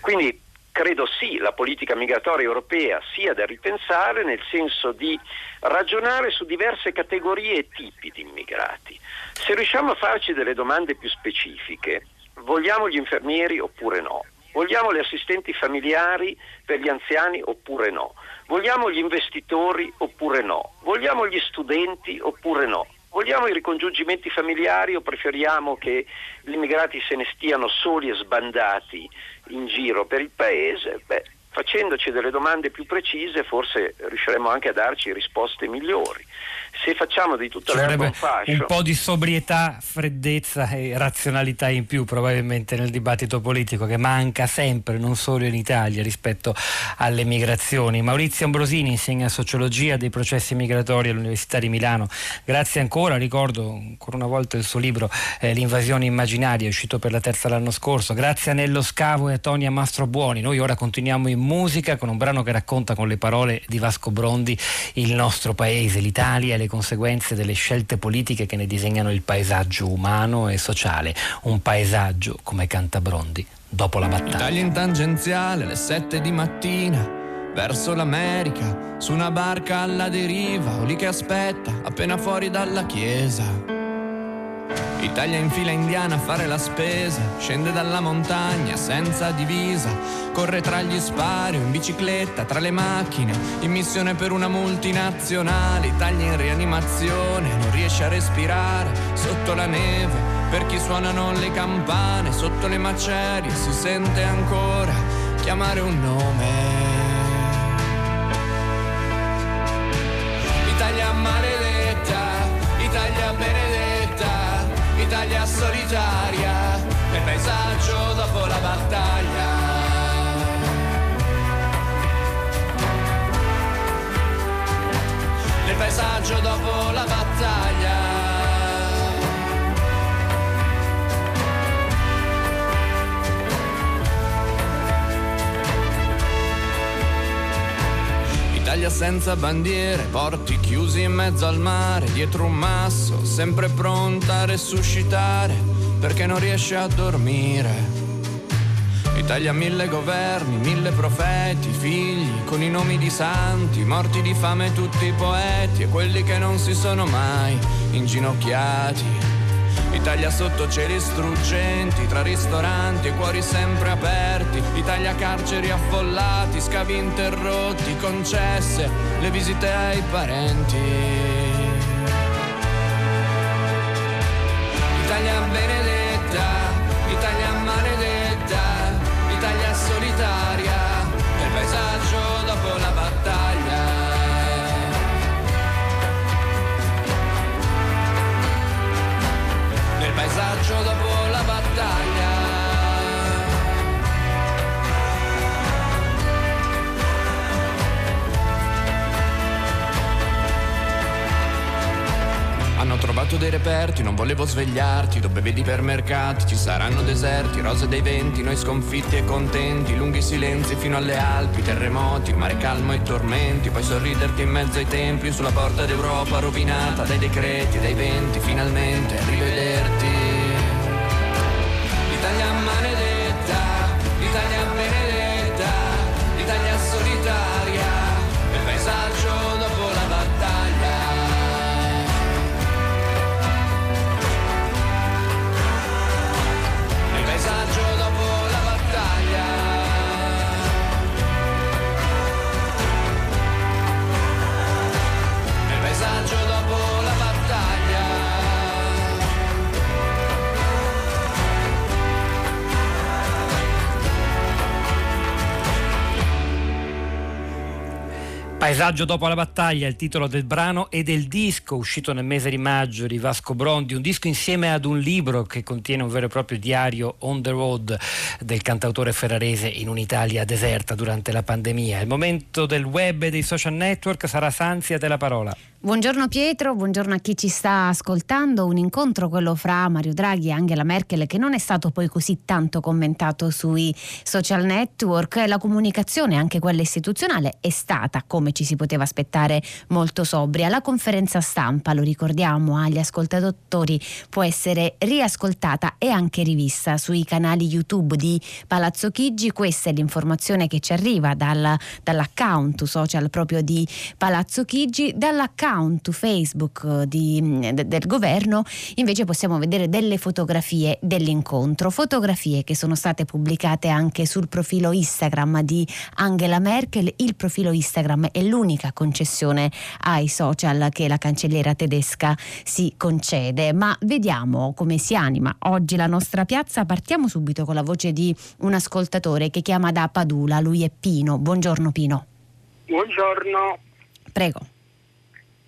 Quindi credo sì, la politica migratoria europea sia da ripensare nel senso di ragionare su diverse categorie e tipi di immigrati. Se riusciamo a farci delle domande più specifiche, vogliamo gli infermieri oppure no? Vogliamo le assistenti familiari per gli anziani oppure no? Vogliamo gli investitori oppure no? Vogliamo gli studenti oppure no? Vogliamo i ricongiungimenti familiari o preferiamo che gli immigrati se ne stiano soli e sbandati in giro per il paese? Beh, facendoci delle domande più precise forse riusciremo anche a darci risposte migliori. Se facciamo di tutta l'erba un fascio un po' di sobrietà, freddezza e razionalità in più probabilmente nel dibattito politico che manca sempre non solo in Italia rispetto alle migrazioni. Maurizio Ambrosini insegna sociologia dei processi migratori all'Università di Milano. Grazie ancora, ricordo ancora una volta il suo libro eh, L'invasione immaginaria uscito per la terza l'anno scorso. Grazie a Nello Scavo e a Tonia Mastrobuoni. Noi ora continuiamo in musica con un brano che racconta con le parole di Vasco Brondi il nostro paese, l'Italia e le conseguenze delle scelte politiche che ne disegnano il paesaggio umano e sociale. Un paesaggio, come canta Brondi, dopo la battaglia. Italia in tangenziale alle 7 di mattina, verso l'America, su una barca alla deriva, o lì che aspetta, appena fuori dalla chiesa. Italia in fila indiana a fare la spesa, scende dalla montagna senza divisa, corre tra gli spari in bicicletta, tra le macchine, in missione per una multinazionale, Italia in rianimazione, non riesce a respirare, sotto la neve, per chi suonano le campane, sotto le macerie si sente ancora chiamare un nome. Nel paesaggio dopo la battaglia. Italia senza bandiere, porti chiusi in mezzo al mare, dietro un masso, sempre pronta a resuscitare, perché non riesce a dormire. Italia mille governi, mille profeti, figli, con i nomi di santi, morti di fame tutti i poeti e quelli che non si sono mai inginocchiati. Italia sotto cieli struggenti, tra ristoranti e cuori sempre aperti, Italia carceri affollati, scavi interrotti, concesse le visite ai parenti. Italia benedetta, Trovato dei reperti, non volevo svegliarti, dovevi per mercati, ci saranno deserti, rose dei venti, noi sconfitti e contenti, lunghi silenzi fino alle Alpi, terremoti, mare calmo e tormenti, poi sorriderti in mezzo ai templi, sulla porta d'Europa rovinata dai decreti, dai venti, finalmente rivederti. Paesaggio dopo la battaglia, il titolo del brano e del disco uscito nel mese di maggio di Vasco Brondi, un disco insieme ad un libro che contiene un vero e proprio diario on the road del cantautore ferrarese in un'Italia deserta durante la pandemia. Il momento del web e dei social network sarà Sanzia della parola. Buongiorno Pietro, buongiorno a chi ci sta ascoltando. Un incontro, quello fra Mario Draghi e Angela Merkel, che non è stato poi così tanto commentato sui social network. La comunicazione, anche quella istituzionale, è stata, come ci si poteva aspettare, molto sobria. La conferenza stampa, lo ricordiamo agli ascoltatori, può essere riascoltata e anche rivista sui canali YouTube di Palazzo Chigi. Questa è l'informazione che ci arriva dal, dall'account social proprio di Palazzo Chigi. Dall'account account Facebook eh, di, mm, de, del governo invece possiamo vedere delle fotografie dell'incontro, fotografie che sono state pubblicate anche sul profilo Instagram di Angela Merkel. Il profilo Instagram è l'unica concessione ai social che la cancelliera tedesca si concede, ma vediamo come si anima oggi la nostra piazza. Partiamo subito con la voce di un ascoltatore che chiama da Padula, lui è Pino. Buongiorno Pino. Buongiorno. Prego.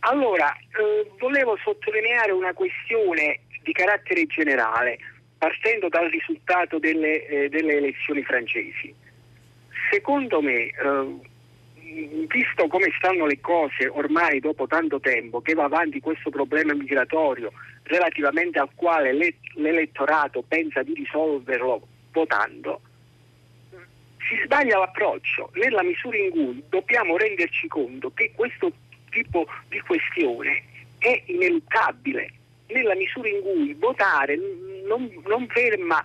Allora, eh, volevo sottolineare una questione di carattere generale, partendo dal risultato delle, eh, delle elezioni francesi. Secondo me, eh, visto come stanno le cose ormai dopo tanto tempo che va avanti questo problema migratorio relativamente al quale l'elettorato pensa di risolverlo votando, si sbaglia l'approccio nella misura in cui dobbiamo renderci conto che questo tipo di questione è ineluttabile nella misura in cui votare non, non ferma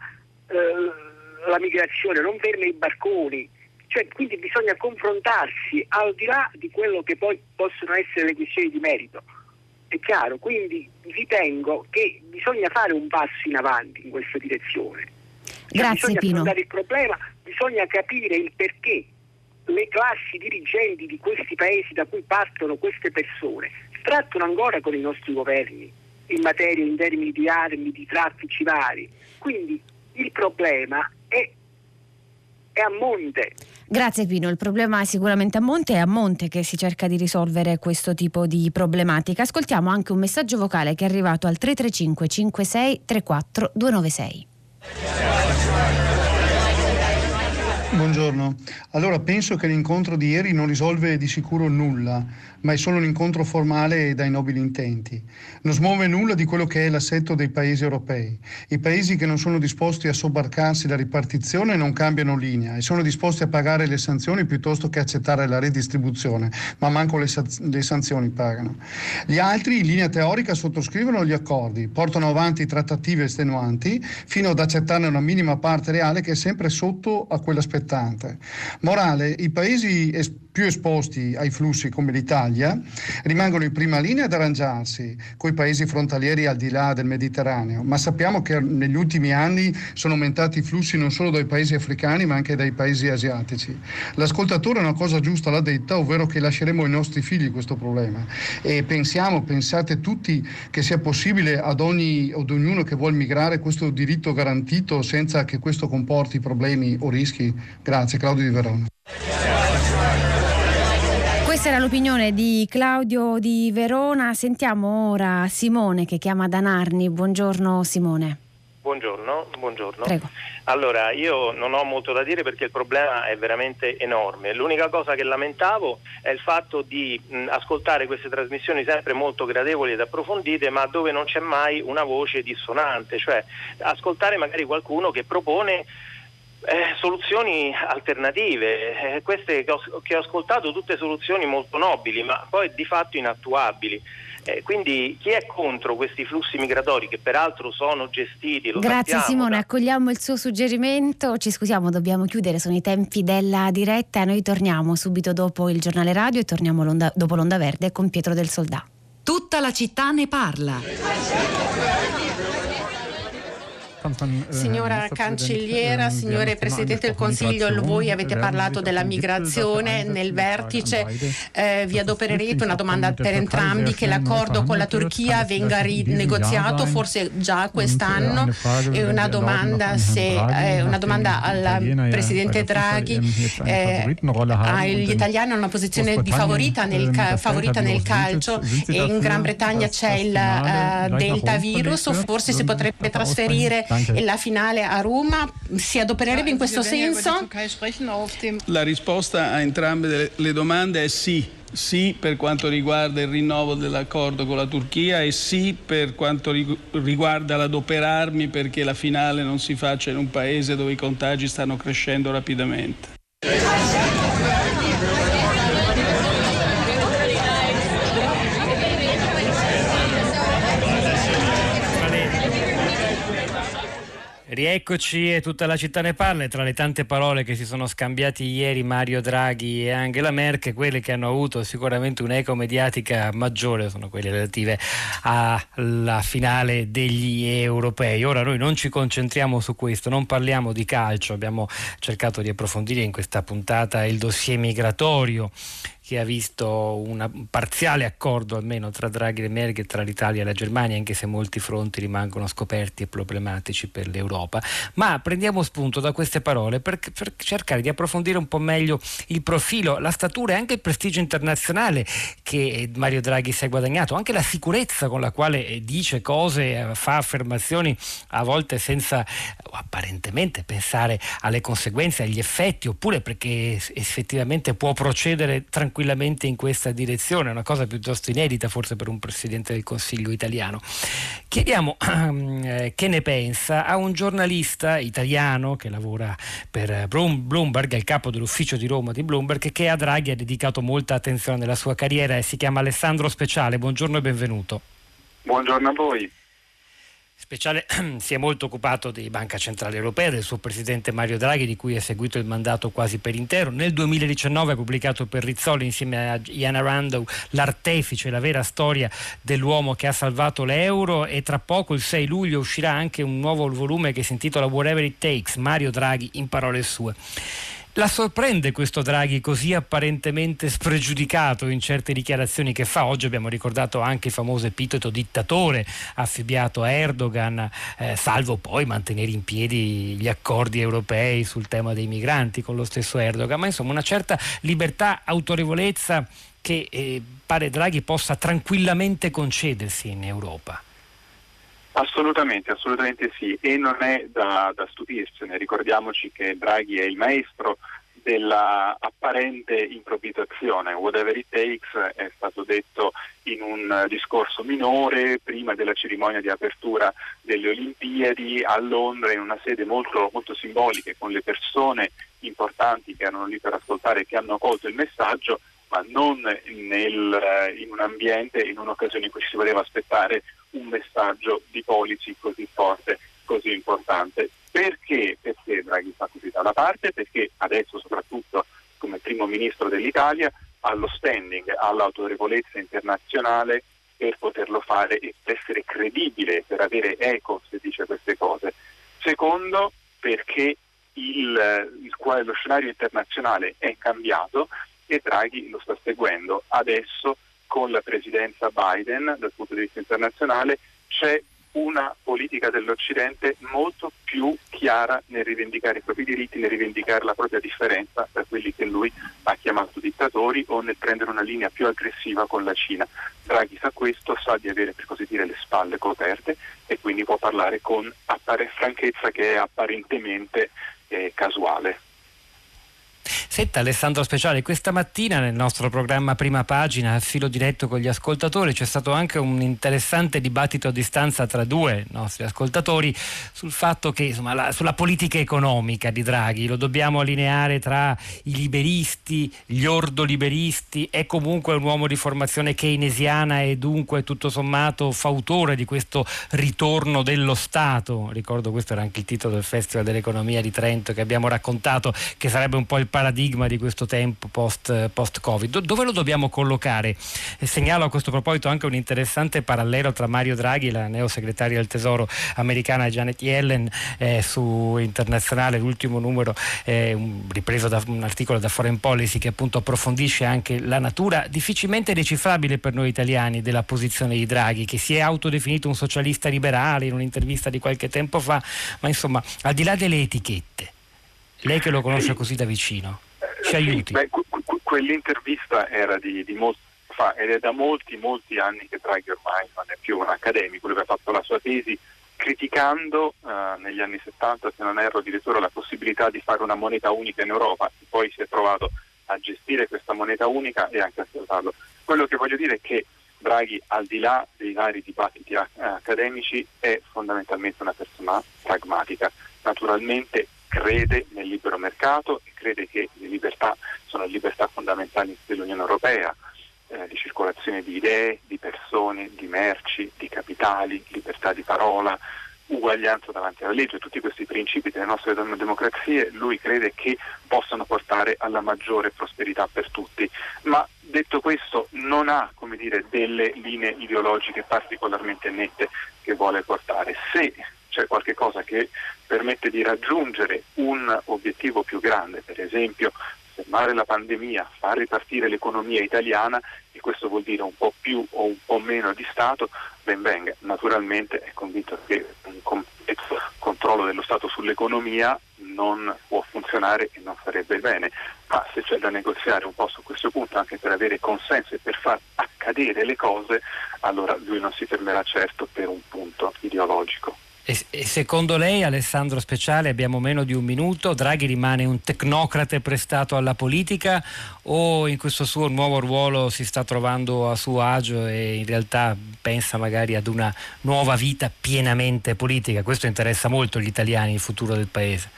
eh, la migrazione, non ferma i barconi, cioè, quindi bisogna confrontarsi al di là di quello che poi possono essere le questioni di merito. È chiaro, quindi ritengo che bisogna fare un passo in avanti in questa direzione. Cioè, Grazie bisogna Pino. affrontare il problema, bisogna capire il perché le classi dirigenti di questi paesi da cui partono queste persone trattano ancora con i nostri governi in materia, in termini di armi, di traffici vari. Quindi il problema è, è a monte. Grazie Pino, il problema è sicuramente a monte, è a monte che si cerca di risolvere questo tipo di problematica. Ascoltiamo anche un messaggio vocale che è arrivato al 335 56 34 296. Buongiorno. Allora penso che l'incontro di ieri non risolve di sicuro nulla, ma è solo un incontro formale e dai nobili intenti. Non smuove nulla di quello che è l'assetto dei paesi europei. I paesi che non sono disposti a sobbarcarsi la ripartizione non cambiano linea e sono disposti a pagare le sanzioni piuttosto che accettare la redistribuzione, ma manco le, le sanzioni pagano. Gli altri in linea teorica sottoscrivono gli accordi, portano avanti trattative estenuanti fino ad accettarne una minima parte reale che è sempre sotto a quella spettante. Morale, i paesi es- più esposti ai flussi come l'Italia rimangono in prima linea ad arrangiarsi con i paesi frontalieri al di là del Mediterraneo, ma sappiamo che negli ultimi anni sono aumentati i flussi non solo dai paesi africani ma anche dai paesi asiatici. L'ascoltatore una cosa giusta l'ha detta, ovvero che lasceremo ai nostri figli questo problema e pensiamo, pensate tutti che sia possibile ad, ogni, ad ognuno che vuole migrare questo diritto garantito senza che questo comporti problemi o rischi? Grazie, Claudio di Verona. Questa era l'opinione di Claudio di Verona. Sentiamo ora Simone che chiama da Narni. Buongiorno Simone. Buongiorno, buongiorno. Prego. Allora, io non ho molto da dire perché il problema è veramente enorme. L'unica cosa che lamentavo è il fatto di mh, ascoltare queste trasmissioni sempre molto gradevoli ed approfondite, ma dove non c'è mai una voce dissonante, cioè ascoltare magari qualcuno che propone eh, soluzioni alternative, eh, queste che ho, che ho, ascoltato tutte soluzioni molto nobili, ma poi di fatto inattuabili. Eh, quindi chi è contro questi flussi migratori che peraltro sono gestiti? Grazie Simone, da... accogliamo il suo suggerimento, ci scusiamo, dobbiamo chiudere, sono i tempi della diretta, noi torniamo subito dopo il giornale radio e torniamo l'onda, dopo l'onda verde con Pietro del Soldà. Tutta la città ne parla. Signora cancelliera, signore Presidente del Consiglio, voi avete parlato della migrazione nel vertice, eh, vi adopererete una domanda per entrambi che l'accordo con la Turchia venga rinegoziato forse già quest'anno? E una domanda, se, eh, una domanda al Presidente Draghi, eh, gli italiani hanno una posizione di favorita nel, favorita nel calcio e in Gran Bretagna c'è il uh, Delta virus, forse si potrebbe trasferire la finale a Roma si adopererebbe in questo senso? La risposta a entrambe le domande è sì sì per quanto riguarda il rinnovo dell'accordo con la Turchia e sì per quanto riguarda l'adoperarmi perché la finale non si faccia in un paese dove i contagi stanno crescendo rapidamente. Rieccoci e tutta la città ne parla tra le tante parole che si sono scambiati ieri Mario Draghi e Angela Merkel, quelle che hanno avuto sicuramente un'eco mediatica maggiore sono quelle relative alla finale degli europei. Ora noi non ci concentriamo su questo, non parliamo di calcio, abbiamo cercato di approfondire in questa puntata il dossier migratorio che ha visto un parziale accordo almeno tra Draghi e Merkel, tra l'Italia e la Germania, anche se molti fronti rimangono scoperti e problematici per l'Europa. Ma prendiamo spunto da queste parole per, per cercare di approfondire un po' meglio il profilo, la statura e anche il prestigio internazionale che Mario Draghi si è guadagnato, anche la sicurezza con la quale dice cose, fa affermazioni a volte senza apparentemente pensare alle conseguenze, agli effetti, oppure perché effettivamente può procedere tranquillamente tranquillamente in questa direzione, una cosa piuttosto inedita forse per un Presidente del Consiglio italiano. Chiediamo eh, che ne pensa a un giornalista italiano che lavora per Bloomberg, è il capo dell'ufficio di Roma di Bloomberg, che a Draghi ha dedicato molta attenzione nella sua carriera e si chiama Alessandro Speciale. Buongiorno e benvenuto. Buongiorno a voi. Speciale si è molto occupato di Banca Centrale Europea, del suo presidente Mario Draghi, di cui ha seguito il mandato quasi per intero. Nel 2019 ha pubblicato per Rizzoli insieme a Iana Rando l'artefice, la vera storia dell'uomo che ha salvato l'euro e tra poco il 6 luglio uscirà anche un nuovo volume che si intitola Whatever It Takes, Mario Draghi in parole sue. La sorprende questo Draghi così apparentemente spregiudicato in certe dichiarazioni che fa? Oggi abbiamo ricordato anche il famoso epiteto dittatore affibbiato a Erdogan, eh, salvo poi mantenere in piedi gli accordi europei sul tema dei migranti con lo stesso Erdogan, ma insomma una certa libertà, autorevolezza che eh, pare Draghi possa tranquillamente concedersi in Europa. Assolutamente, assolutamente sì, e non è da, da stupirsene, ricordiamoci che Draghi è il maestro della apparente improvvisazione. Whatever it takes è stato detto in un discorso minore prima della cerimonia di apertura delle Olimpiadi a Londra in una sede molto, molto simbolica con le persone importanti che erano lì per ascoltare e che hanno colto il messaggio, ma non nel, in un ambiente, in un'occasione in cui ci si poteva aspettare un messaggio di policy così forte, così importante. Perché? Perché Draghi fa così da una parte? Perché adesso soprattutto come primo ministro dell'Italia ha lo standing, ha l'autorevolezza internazionale per poterlo fare e per essere credibile, per avere eco se dice queste cose. Secondo, perché il, il, lo scenario internazionale è cambiato e Draghi lo sta seguendo. Adesso con la presidenza Biden dal punto di vista internazionale c'è una politica dell'Occidente molto più chiara nel rivendicare i propri diritti, nel rivendicare la propria differenza da quelli che lui ha chiamato dittatori o nel prendere una linea più aggressiva con la Cina. Draghi sa questo, sa di avere per così dire le spalle coperte e quindi può parlare con franchezza che è apparentemente eh, casuale. Senta Alessandro Speciale, questa mattina nel nostro programma Prima Pagina, a filo diretto con gli ascoltatori, c'è stato anche un interessante dibattito a distanza tra due nostri ascoltatori sul fatto che, insomma, la, sulla politica economica di Draghi, lo dobbiamo allineare tra i liberisti, gli ordoliberisti, è comunque un uomo di formazione keynesiana e dunque tutto sommato fautore di questo ritorno dello Stato. Ricordo questo era anche il titolo del Festival dell'Economia di Trento che abbiamo raccontato, che sarebbe un po' il paradigma di questo tempo post, post-Covid. Dove lo dobbiamo collocare? E segnalo a questo proposito anche un interessante parallelo tra Mario Draghi la neosegretaria del Tesoro americana Janet Yellen eh, su Internazionale, l'ultimo numero eh, ripreso da un articolo da Foreign Policy che appunto approfondisce anche la natura difficilmente decifrabile per noi italiani della posizione di Draghi, che si è autodefinito un socialista liberale in un'intervista di qualche tempo fa, ma insomma al di là delle etichette lei che lo conosce sì. così da vicino, ci aiuti. Sì, beh, quell'intervista era di, di molto fa ed è da molti, molti anni che Draghi ormai non è più un accademico, lui aveva fatto la sua tesi criticando eh, negli anni 70, se non erro, addirittura la possibilità di fare una moneta unica in Europa, poi si è trovato a gestire questa moneta unica e anche a salvarlo. Quello che voglio dire è che Draghi, al di là dei vari dibattiti accademici, è fondamentalmente una persona pragmatica. Naturalmente crede nel libero mercato e crede che le libertà sono libertà fondamentali dell'Unione Europea, eh, di circolazione di idee, di persone, di merci, di capitali, libertà di parola, uguaglianza davanti alla legge, tutti questi principi delle nostre democrazie lui crede che possano portare alla maggiore prosperità per tutti, ma detto questo non ha dire, delle linee ideologiche particolarmente nette che vuole portare. Se c'è qualcosa che permette di raggiungere un obiettivo più grande, per esempio fermare la pandemia, far ripartire l'economia italiana e questo vuol dire un po' più o un po' meno di Stato, ben venga. Naturalmente è convinto che un completo controllo dello Stato sull'economia non può funzionare e non farebbe bene, ma se c'è da negoziare un po' su questo punto anche per avere consenso e per far accadere le cose, allora lui non si fermerà certo per un punto ideologico. E, e, secondo lei, Alessandro Speciale, abbiamo meno di un minuto, Draghi rimane un tecnocrate prestato alla politica o in questo suo nuovo ruolo si sta trovando a suo agio e in realtà pensa magari ad una nuova vita pienamente politica? Questo interessa molto gli italiani, il futuro del Paese.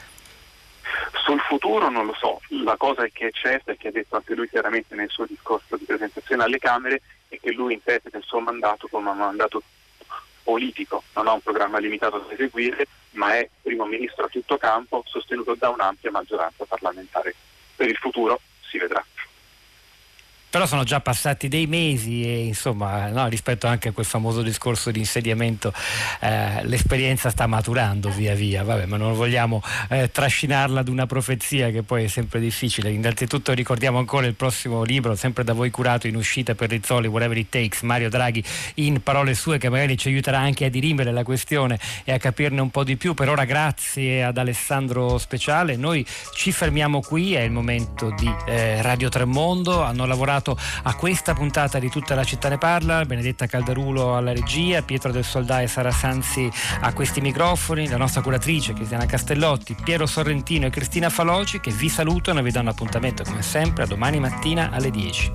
Sul futuro non lo so, la cosa che è certa e che ha detto anche lui chiaramente nel suo discorso di presentazione alle Camere è che lui interpreta il suo mandato come un mandato politico, non ha un programma limitato da eseguire, ma è primo ministro a tutto campo sostenuto da un'ampia maggioranza parlamentare. Per il futuro si vedrà. Però sono già passati dei mesi e insomma no, rispetto anche a quel famoso discorso di insediamento eh, l'esperienza sta maturando via via, Vabbè, ma non vogliamo eh, trascinarla ad una profezia che poi è sempre difficile. Innanzitutto ricordiamo ancora il prossimo libro, sempre da voi curato in uscita per Rizzoli, Whatever It Takes, Mario Draghi in parole sue che magari ci aiuterà anche a dirimere la questione e a capirne un po' di più. Per ora grazie ad Alessandro Speciale, noi ci fermiamo qui, è il momento di eh, Radio Tremondo, hanno lavorato partecipato a questa puntata di Tutta la città ne parla, Benedetta Caldarulo alla regia, Pietro del Soldà e Sara Sanzi a questi microfoni, la nostra curatrice Cristiana Castellotti, Piero Sorrentino e Cristina Faloci che vi salutano e vi danno appuntamento come sempre a domani mattina alle 10.